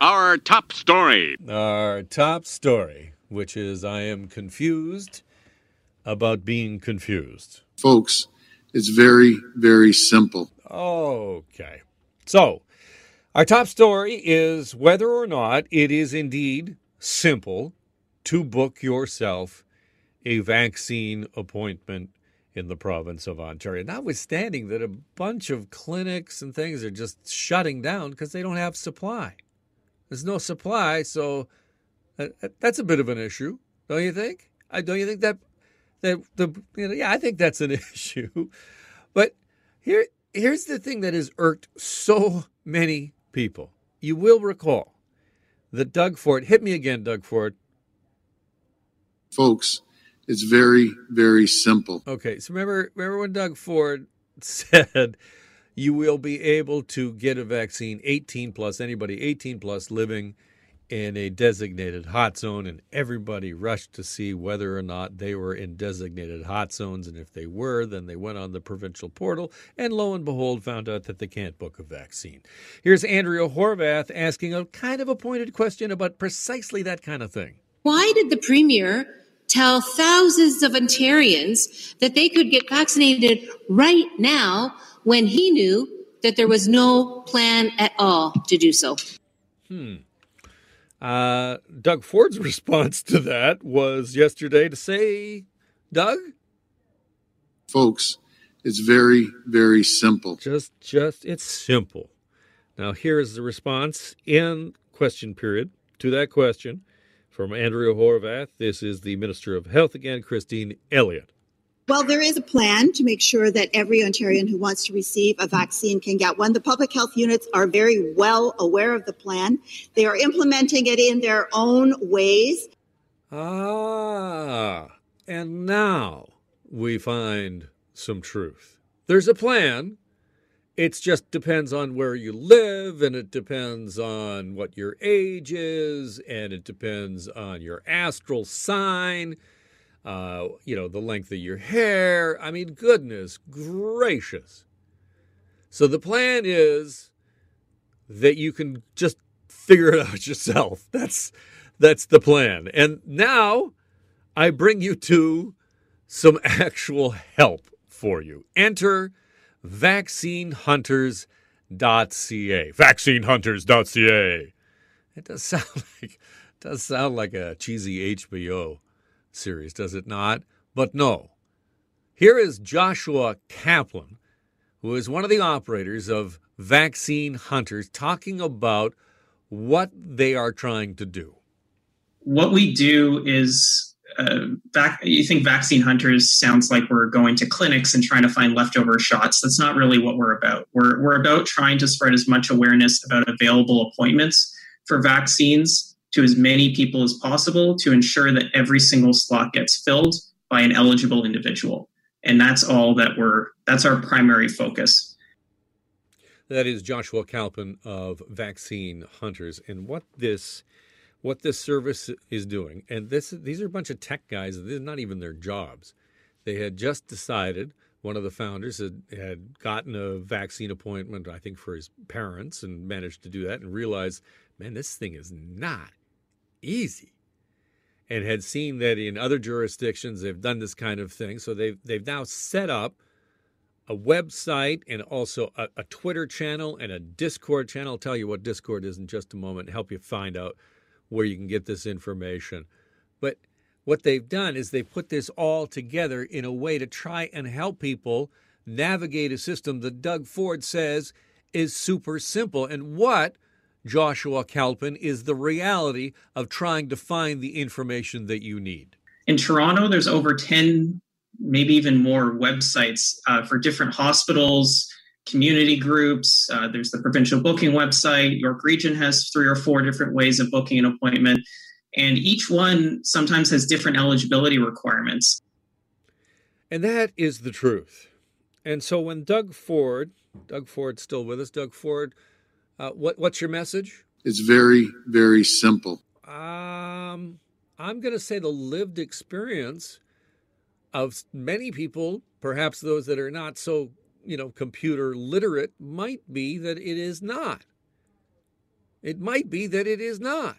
Our top story. Our top story, which is I am confused about being confused. Folks, it's very, very simple. Okay. So, our top story is whether or not it is indeed simple to book yourself a vaccine appointment in the province of Ontario. Notwithstanding that a bunch of clinics and things are just shutting down because they don't have supply. There's no supply, so uh, uh, that's a bit of an issue, don't you think? I don't you think that that the you know, yeah, I think that's an issue. But here here's the thing that has irked so many people. You will recall that Doug Ford hit me again, Doug Ford. Folks, it's very, very simple. Okay, so remember remember when Doug Ford said you will be able to get a vaccine 18 plus anybody 18 plus living in a designated hot zone and everybody rushed to see whether or not they were in designated hot zones and if they were then they went on the provincial portal and lo and behold found out that they can't book a vaccine. Here's andrea Horwath asking a kind of a pointed question about precisely that kind of thing. Why did the premier tell thousands of ontarians that they could get vaccinated right now when he knew that there was no plan at all to do so. Hmm. Uh, Doug Ford's response to that was yesterday to say, Doug? Folks, it's very, very simple. Just, just, it's simple. Now, here is the response in question period to that question from Andrea Horwath. This is the Minister of Health again, Christine Elliott. Well, there is a plan to make sure that every Ontarian who wants to receive a vaccine can get one. The public health units are very well aware of the plan. They are implementing it in their own ways. Ah, and now we find some truth. There's a plan. It just depends on where you live, and it depends on what your age is, and it depends on your astral sign uh, you know, the length of your hair. I mean, goodness gracious. So the plan is that you can just figure it out yourself. That's that's the plan. And now I bring you to some actual help for you. Enter vaccinehunters.ca. Vaccinehunters.ca. It does sound like does sound like a cheesy HBO series, does it not? But no. Here is Joshua Kalpin, who is one of the operators of Vaccine Hunters, talking about what they are trying to do. What we do is uh, you think vaccine hunters sounds like we're going to clinics and trying to find leftover shots. That's not really what we're about. We're, we're about trying to spread as much awareness about available appointments for vaccines to as many people as possible to ensure that every single slot gets filled by an eligible individual. And that's all that we're, that's our primary focus. That is Joshua Kalpin of Vaccine Hunters. And what this, what this service is doing, and this, these are a bunch of tech guys, this is not even their jobs. They had just decided, one of the founders had, had gotten a vaccine appointment, I think, for his parents and managed to do that and realized, man, this thing is not easy and had seen that in other jurisdictions they've done this kind of thing. So they've they've now set up a website and also a, a, Twitter channel and a Discord channel. I'll tell you what Discord is in just a moment and help you find out where you can get this information. But what they've done is they've put this all together in a way to try and help people navigate a system that Doug Ford says is super simple. And what Joshua Kalpin, is the reality of trying to find the information that you need. In Toronto, there's over 10, maybe even more websites uh, for different hospitals, community groups. Uh, there's the provincial booking website. York Region has three or four different ways of booking an appointment. And each one sometimes has different eligibility requirements. And that is the truth. And so when Doug Ford, Doug Ford's still with us, Doug Ford uh, what what's your message? It's very very simple. Um, I'm going to say the lived experience of many people, perhaps those that are not so you know computer literate, might be that it is not. It might be that it is not.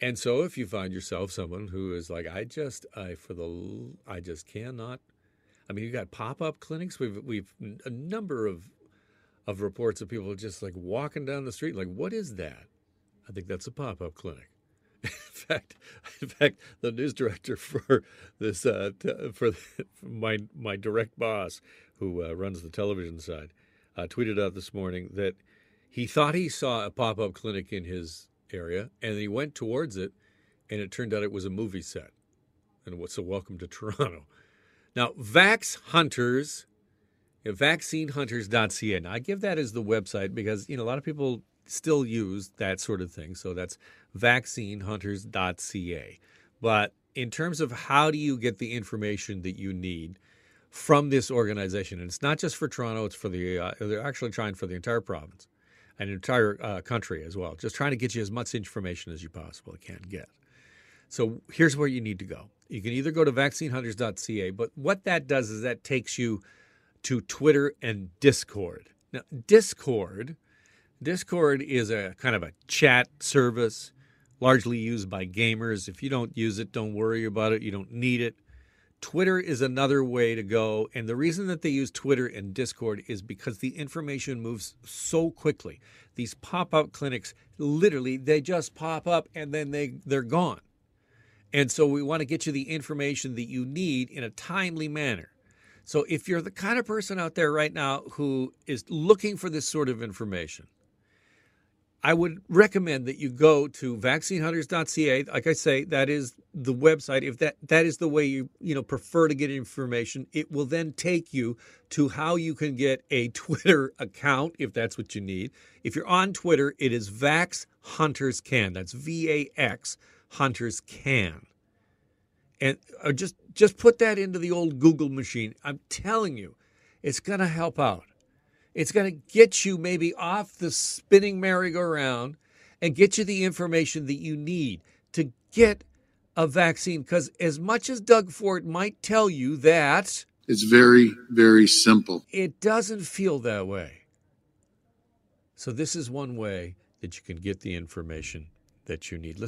And so if you find yourself someone who is like, I just, I for the, I just cannot. I mean, you've got pop-up clinics. We've we've a number of of reports of people just like walking down the street, like, what is that? I think that's a pop-up clinic. In fact, in fact, the news director for this uh, for, my my direct boss, who uh, runs the television side, uh, tweeted out this morning that he thought he saw a pop-up clinic in his area, and he went towards it, and it turned out it was a movie set. And what's a welcome to Toronto? Now, Vax Hunters, vaccinehunters.ca. Now, I give that as the website because you know a lot of people still use that sort of thing. So that's vaccinehunters.ca. But in terms of how do you get the information that you need from this organization, and it's not just for Toronto; it's for the uh, they're actually trying for the entire province and entire uh, country as well. Just trying to get you as much information as you possibly can get. So here's where you need to go. You can either go to vaccinehunters.ca, but what that does is that takes you to Twitter and Discord. Now, Discord, Discord is a kind of a chat service, largely used by gamers. If you don't use it, don't worry about it. You don't need it. Twitter is another way to go. And the reason that they use Twitter and Discord is because the information moves so quickly. These pop up clinics, literally, they just pop up and then they, they're gone. And so we want to get you the information that you need in a timely manner. So if you're the kind of person out there right now who is looking for this sort of information, I would recommend that you go to vaccinehunters.ca. Like I say, that is the website. If that that is the way you you know prefer to get information, it will then take you to how you can get a Twitter account if that's what you need. If you're on Twitter, it is Vax Hunters Can. That's V A X Hunters Can. And uh, just just put that into the old Google machine. I'm telling you, it's going to help out. It's going to get you maybe off the spinning merry-go-round and get you the information that you need to get a vaccine. Because as much as Doug Ford might tell you that it's very, very simple, it doesn't feel that way. So, this is one way that you can get the information that you need. Listen